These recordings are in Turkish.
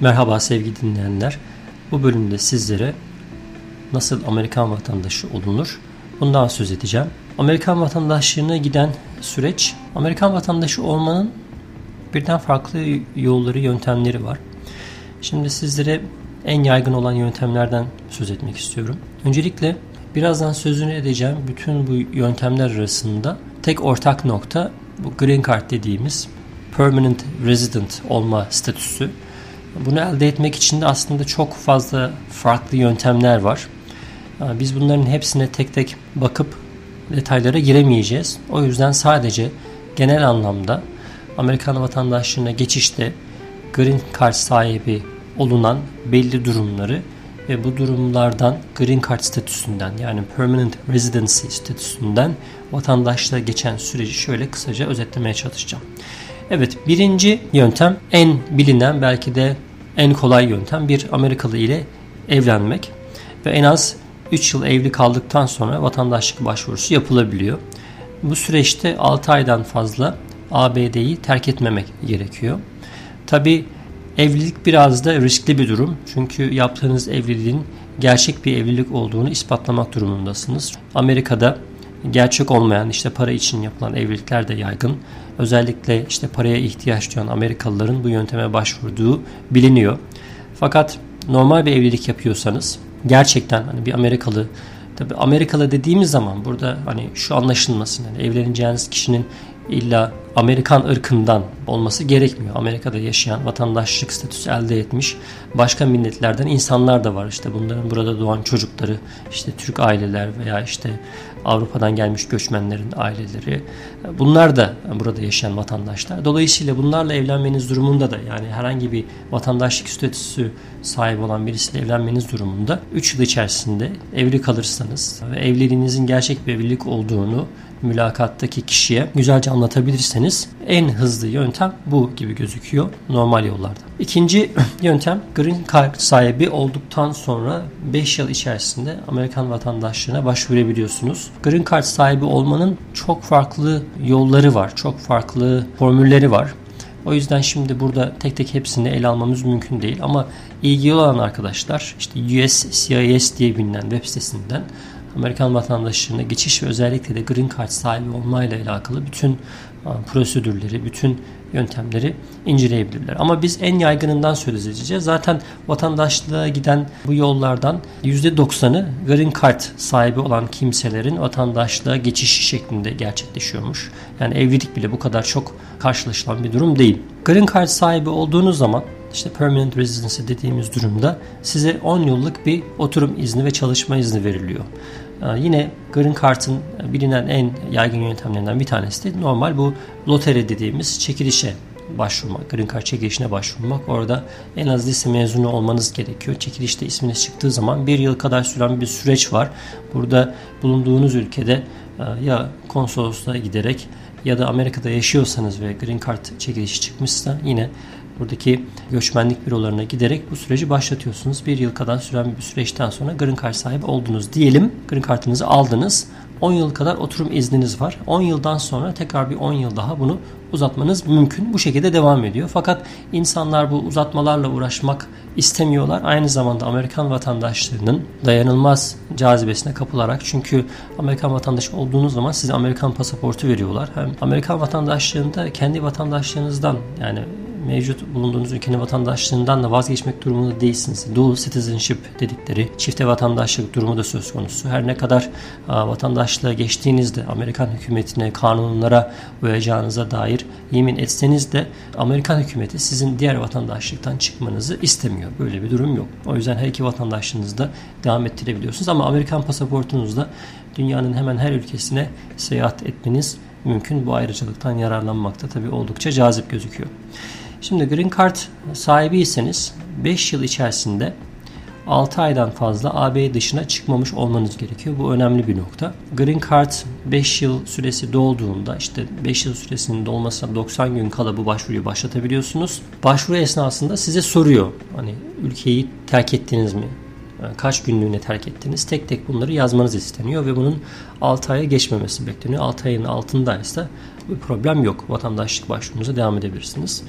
Merhaba sevgili dinleyenler. Bu bölümde sizlere nasıl Amerikan vatandaşı olunur bundan söz edeceğim. Amerikan vatandaşlığına giden süreç, Amerikan vatandaşı olmanın birden farklı yolları, yöntemleri var. Şimdi sizlere en yaygın olan yöntemlerden söz etmek istiyorum. Öncelikle birazdan sözünü edeceğim bütün bu yöntemler arasında tek ortak nokta bu green card dediğimiz permanent resident olma statüsü. Bunu elde etmek için de aslında çok fazla farklı yöntemler var. Biz bunların hepsine tek tek bakıp detaylara giremeyeceğiz. O yüzden sadece genel anlamda Amerikan vatandaşlığına geçişte Green Card sahibi olunan belli durumları ve bu durumlardan Green Card statüsünden yani Permanent Residency statüsünden vatandaşlığa geçen süreci şöyle kısaca özetlemeye çalışacağım. Evet birinci yöntem en bilinen belki de en kolay yöntem bir Amerikalı ile evlenmek ve en az 3 yıl evli kaldıktan sonra vatandaşlık başvurusu yapılabiliyor. Bu süreçte 6 aydan fazla ABD'yi terk etmemek gerekiyor. Tabi evlilik biraz da riskli bir durum. Çünkü yaptığınız evliliğin gerçek bir evlilik olduğunu ispatlamak durumundasınız. Amerika'da gerçek olmayan işte para için yapılan evlilikler de yaygın. Özellikle işte paraya ihtiyaç duyan Amerikalıların bu yönteme başvurduğu biliniyor. Fakat normal bir evlilik yapıyorsanız gerçekten hani bir Amerikalı tabi Amerikalı dediğimiz zaman burada hani şu anlaşılmasın hani evleneceğiniz kişinin illa Amerikan ırkından olması gerekmiyor. Amerika'da yaşayan vatandaşlık statüsü elde etmiş başka milletlerden insanlar da var. İşte bunların burada doğan çocukları, işte Türk aileler veya işte Avrupa'dan gelmiş göçmenlerin aileleri. Bunlar da burada yaşayan vatandaşlar. Dolayısıyla bunlarla evlenmeniz durumunda da yani herhangi bir vatandaşlık statüsü sahibi olan birisiyle evlenmeniz durumunda 3 yıl içerisinde evli kalırsanız ve evliliğinizin gerçek bir evlilik olduğunu mülakattaki kişiye güzelce anlatabilirseniz en hızlı yöntem bu gibi gözüküyor normal yollarda. İkinci yöntem Green Card sahibi olduktan sonra 5 yıl içerisinde Amerikan vatandaşlığına başvurabiliyorsunuz. Green Card sahibi olmanın çok farklı yolları var, çok farklı formülleri var. O yüzden şimdi burada tek tek hepsini ele almamız mümkün değil ama ilgili olan arkadaşlar işte USCIS diye bilinen web sitesinden Amerikan vatandaşlığına geçiş ve özellikle de Green Card sahibi olmayla alakalı bütün prosedürleri, bütün yöntemleri inceleyebilirler. Ama biz en yaygınından söz edeceğiz. Zaten vatandaşlığa giden bu yollardan %90'ı Green Card sahibi olan kimselerin vatandaşlığa geçişi şeklinde gerçekleşiyormuş. Yani evlilik bile bu kadar çok karşılaşılan bir durum değil. Green Card sahibi olduğunuz zaman işte permanent residency dediğimiz durumda size 10 yıllık bir oturum izni ve çalışma izni veriliyor. Ee, yine Green Card'ın bilinen en yaygın yöntemlerinden bir tanesi de normal bu lotere dediğimiz çekilişe başvurmak, Green Card çekilişine başvurmak. Orada en az lise mezunu olmanız gerekiyor. Çekilişte isminiz çıktığı zaman bir yıl kadar süren bir süreç var. Burada bulunduğunuz ülkede e, ya konsolosluğa giderek ya da Amerika'da yaşıyorsanız ve Green Card çekilişi çıkmışsa yine buradaki göçmenlik bürolarına giderek bu süreci başlatıyorsunuz. Bir yıl kadar süren bir süreçten sonra Green Card sahibi oldunuz diyelim. Green Card'ınızı aldınız. 10 yıl kadar oturum izniniz var. 10 yıldan sonra tekrar bir 10 yıl daha bunu uzatmanız mümkün. Bu şekilde devam ediyor. Fakat insanlar bu uzatmalarla uğraşmak istemiyorlar. Aynı zamanda Amerikan vatandaşlığının dayanılmaz cazibesine kapılarak çünkü Amerikan vatandaşı olduğunuz zaman size Amerikan pasaportu veriyorlar. Hem Amerikan vatandaşlığında kendi vatandaşlığınızdan yani mevcut bulunduğunuz ülkenin vatandaşlığından da vazgeçmek durumunda değilsiniz. Dual citizenship dedikleri çifte vatandaşlık durumu da söz konusu. Her ne kadar vatandaşlığa geçtiğinizde Amerikan hükümetine, kanunlara uyacağınıza dair yemin etseniz de Amerikan hükümeti sizin diğer vatandaşlıktan çıkmanızı istemiyor. Böyle bir durum yok. O yüzden her iki vatandaşlığınızda devam ettirebiliyorsunuz ama Amerikan pasaportunuzda dünyanın hemen her ülkesine seyahat etmeniz mümkün. Bu ayrıcalıktan yararlanmakta tabii oldukça cazip gözüküyor. Şimdi Green Card sahibiyseniz 5 yıl içerisinde 6 aydan fazla AB dışına çıkmamış olmanız gerekiyor. Bu önemli bir nokta. Green Card 5 yıl süresi dolduğunda işte 5 yıl süresinin dolmasına 90 gün kala bu başvuruyu başlatabiliyorsunuz. Başvuru esnasında size soruyor. Hani ülkeyi terk ettiniz mi? kaç günlüğüne terk ettiniz tek tek bunları yazmanız isteniyor ve bunun 6 aya geçmemesi bekleniyor. 6 ayın altındaysa bir problem yok. Vatandaşlık başvurunuza devam edebilirsiniz.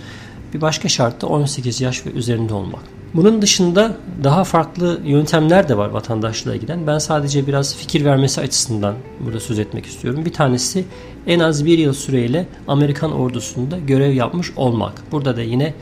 Bir başka şart da 18 yaş ve üzerinde olmak. Bunun dışında daha farklı yöntemler de var vatandaşlığa giden. Ben sadece biraz fikir vermesi açısından burada söz etmek istiyorum. Bir tanesi en az bir yıl süreyle Amerikan ordusunda görev yapmış olmak. Burada da yine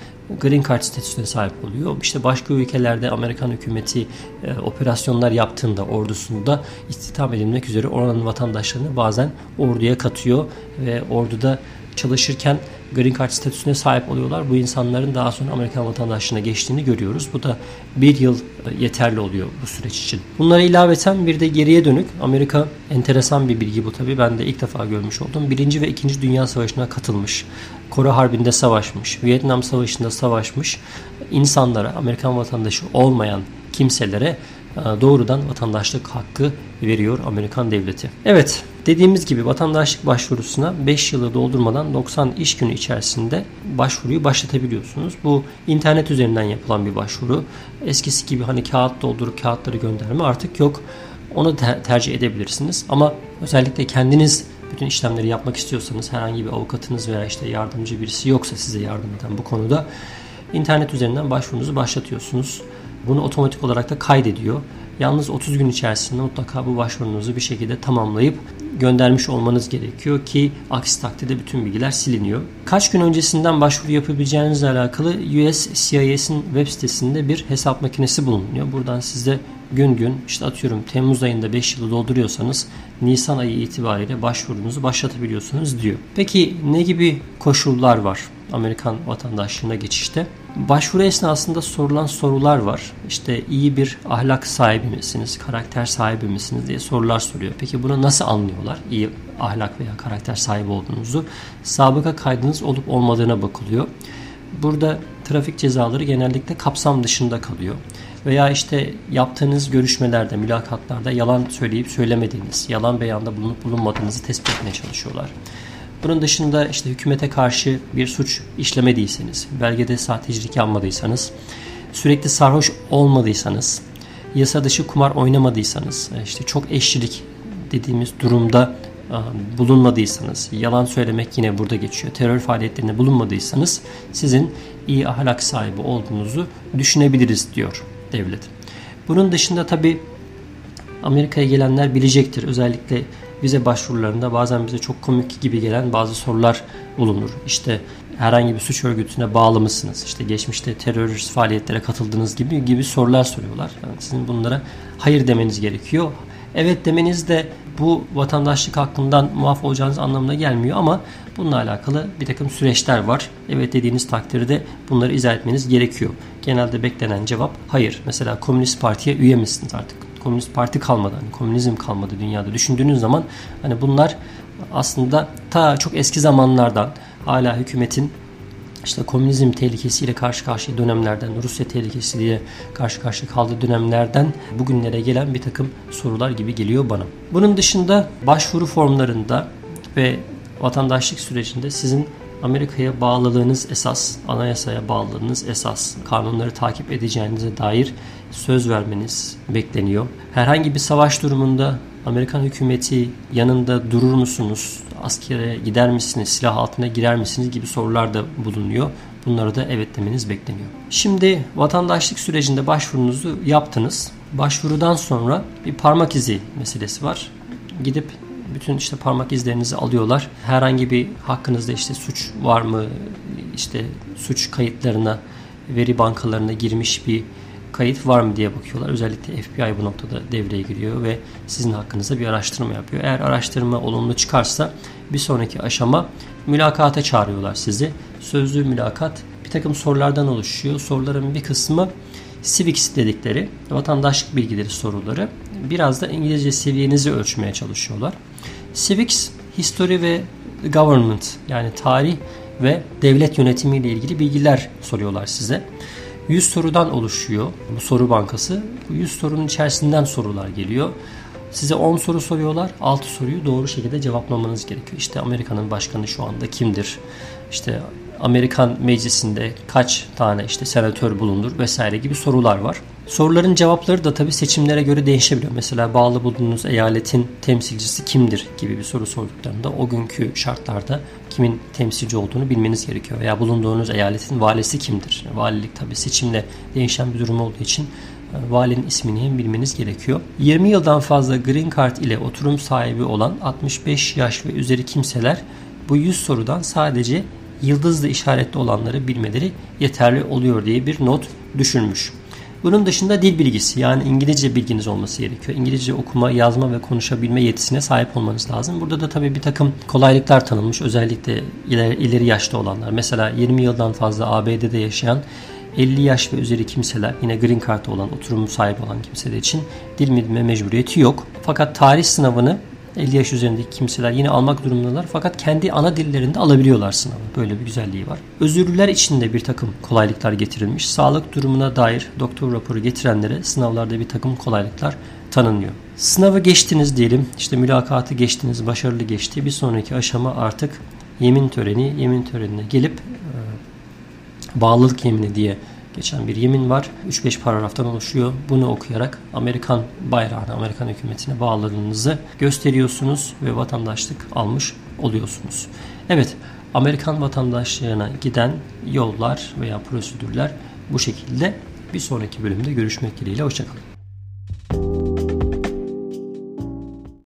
Green Card statüsüne sahip oluyor. İşte başka ülkelerde Amerikan hükümeti e, operasyonlar yaptığında ordusunda istihdam edilmek üzere oranın vatandaşlarını bazen orduya katıyor ve orduda çalışırken Green Card statüsüne sahip oluyorlar. Bu insanların daha sonra Amerikan vatandaşlığına geçtiğini görüyoruz. Bu da bir yıl e, yeterli oluyor bu süreç için. Bunlara ilaveten bir de geriye dönük Amerika enteresan bir bilgi bu tabi. Ben de ilk defa görmüş oldum. Birinci ve ikinci Dünya Savaşı'na katılmış. Kore Harbi'nde savaşmış. Vietnam Savaşı'nda savaşmış. insanlara Amerikan vatandaşı olmayan kimselere e, doğrudan vatandaşlık hakkı veriyor Amerikan devleti. Evet dediğimiz gibi vatandaşlık başvurusuna 5 yılı doldurmadan 90 iş günü içerisinde başvuruyu başlatabiliyorsunuz. Bu internet üzerinden yapılan bir başvuru. Eskisi gibi hani kağıt doldurup kağıtları gönderme artık yok. Onu ter- tercih edebilirsiniz. Ama özellikle kendiniz bütün işlemleri yapmak istiyorsanız herhangi bir avukatınız veya işte yardımcı birisi yoksa size yardım eden bu konuda internet üzerinden başvurunuzu başlatıyorsunuz. Bunu otomatik olarak da kaydediyor. Yalnız 30 gün içerisinde mutlaka bu başvurunuzu bir şekilde tamamlayıp göndermiş olmanız gerekiyor ki aksi takdirde bütün bilgiler siliniyor. Kaç gün öncesinden başvuru yapabileceğinizle alakalı USCIS'in web sitesinde bir hesap makinesi bulunuyor. Buradan size gün gün işte atıyorum Temmuz ayında 5 yılı dolduruyorsanız Nisan ayı itibariyle başvurunuzu başlatabiliyorsunuz diyor. Peki ne gibi koşullar var Amerikan vatandaşlığına geçişte? Başvuru esnasında sorulan sorular var. İşte iyi bir ahlak sahibi misiniz, karakter sahibi misiniz diye sorular soruyor. Peki bunu nasıl anlıyorlar? İyi ahlak veya karakter sahibi olduğunuzu. Sabıka kaydınız olup olmadığına bakılıyor. Burada trafik cezaları genellikle kapsam dışında kalıyor. Veya işte yaptığınız görüşmelerde, mülakatlarda yalan söyleyip söylemediğiniz, yalan beyanda bulunup bulunmadığınızı tespit etmeye çalışıyorlar. Bunun dışında işte hükümete karşı bir suç işlemediyseniz, belgede sahtecilik yapmadıysanız, sürekli sarhoş olmadıysanız, yasa dışı kumar oynamadıysanız, işte çok eşlilik dediğimiz durumda bulunmadıysanız, yalan söylemek yine burada geçiyor. Terör faaliyetlerinde bulunmadıysanız sizin iyi ahlak sahibi olduğunuzu düşünebiliriz diyor devlet. Bunun dışında tabi Amerika'ya gelenler bilecektir. Özellikle vize başvurularında bazen bize çok komik gibi gelen bazı sorular bulunur. İşte herhangi bir suç örgütüne bağlı mısınız? İşte geçmişte terörist faaliyetlere katıldığınız gibi gibi sorular soruyorlar. Yani sizin bunlara hayır demeniz gerekiyor. Evet demeniz de bu vatandaşlık hakkından muaf olacağınız anlamına gelmiyor ama bununla alakalı bir takım süreçler var. Evet dediğiniz takdirde bunları izah etmeniz gerekiyor. Genelde beklenen cevap hayır. Mesela Komünist Parti'ye üye misiniz artık? Komünist Parti kalmadı, hani komünizm kalmadı dünyada. Düşündüğünüz zaman hani bunlar aslında ta çok eski zamanlardan hala hükümetin işte komünizm tehlikesiyle karşı karşıya dönemlerden, Rusya tehlikesiyle karşı karşıya kaldığı dönemlerden bugünlere gelen bir takım sorular gibi geliyor bana. Bunun dışında başvuru formlarında ve vatandaşlık sürecinde sizin Amerika'ya bağlılığınız esas, anayasaya bağlılığınız esas, kanunları takip edeceğinize dair söz vermeniz bekleniyor. Herhangi bir savaş durumunda Amerikan hükümeti yanında durur musunuz? Askere gider misiniz? Silah altına girer misiniz? gibi sorular da bulunuyor. Bunlara da evet demeniz bekleniyor. Şimdi vatandaşlık sürecinde başvurunuzu yaptınız. Başvurudan sonra bir parmak izi meselesi var. Gidip bütün işte parmak izlerinizi alıyorlar. Herhangi bir hakkınızda işte suç var mı? İşte suç kayıtlarına, veri bankalarına girmiş bir kayıt var mı diye bakıyorlar. Özellikle FBI bu noktada devreye giriyor ve sizin hakkınızda bir araştırma yapıyor. Eğer araştırma olumlu çıkarsa bir sonraki aşama mülakata çağırıyorlar sizi. Sözlü mülakat bir takım sorulardan oluşuyor. Soruların bir kısmı civics dedikleri vatandaşlık bilgileri soruları. Biraz da İngilizce seviyenizi ölçmeye çalışıyorlar. Civics, history ve government yani tarih ve devlet yönetimi ile ilgili bilgiler soruyorlar size. 100 sorudan oluşuyor bu soru bankası. Bu 100 sorunun içerisinden sorular geliyor. Size 10 soru soruyorlar. 6 soruyu doğru şekilde cevaplamanız gerekiyor. İşte Amerika'nın başkanı şu anda kimdir? İşte Amerikan meclisinde kaç tane işte senatör bulunur vesaire gibi sorular var. Soruların cevapları da tabii seçimlere göre değişebiliyor. Mesela bağlı bulunduğunuz eyaletin temsilcisi kimdir gibi bir soru sorduklarında o günkü şartlarda kimin temsilci olduğunu bilmeniz gerekiyor. Veya bulunduğunuz eyaletin valisi kimdir? Valilik tabii seçimle değişen bir durum olduğu için e, valinin ismini bilmeniz gerekiyor. 20 yıldan fazla Green Card ile oturum sahibi olan 65 yaş ve üzeri kimseler bu 100 sorudan sadece yıldızlı işaretli olanları bilmeleri yeterli oluyor diye bir not düşürmüş. Bunun dışında dil bilgisi yani İngilizce bilginiz olması gerekiyor. İngilizce okuma, yazma ve konuşabilme yetisine sahip olmanız lazım. Burada da tabii bir takım kolaylıklar tanınmış. Özellikle ileri, ileri yaşta olanlar. Mesela 20 yıldan fazla ABD'de yaşayan 50 yaş ve üzeri kimseler yine green card olan oturum sahibi olan kimseler için dil bilme mecburiyeti yok. Fakat tarih sınavını 50 yaş üzerindeki kimseler yine almak durumundalar fakat kendi ana dillerinde alabiliyorlar sınavı. Böyle bir güzelliği var. Özürlüler için de bir takım kolaylıklar getirilmiş. Sağlık durumuna dair doktor raporu getirenlere sınavlarda bir takım kolaylıklar tanınıyor. Sınavı geçtiniz diyelim. İşte mülakatı geçtiniz, başarılı geçti. Bir sonraki aşama artık yemin töreni. Yemin törenine gelip e, bağlılık yemini diye geçen bir yemin var. 3-5 paragraftan oluşuyor. Bunu okuyarak Amerikan bayrağına, Amerikan hükümetine bağlılığınızı gösteriyorsunuz ve vatandaşlık almış oluyorsunuz. Evet, Amerikan vatandaşlığına giden yollar veya prosedürler bu şekilde. Bir sonraki bölümde görüşmek dileğiyle. Hoşçakalın.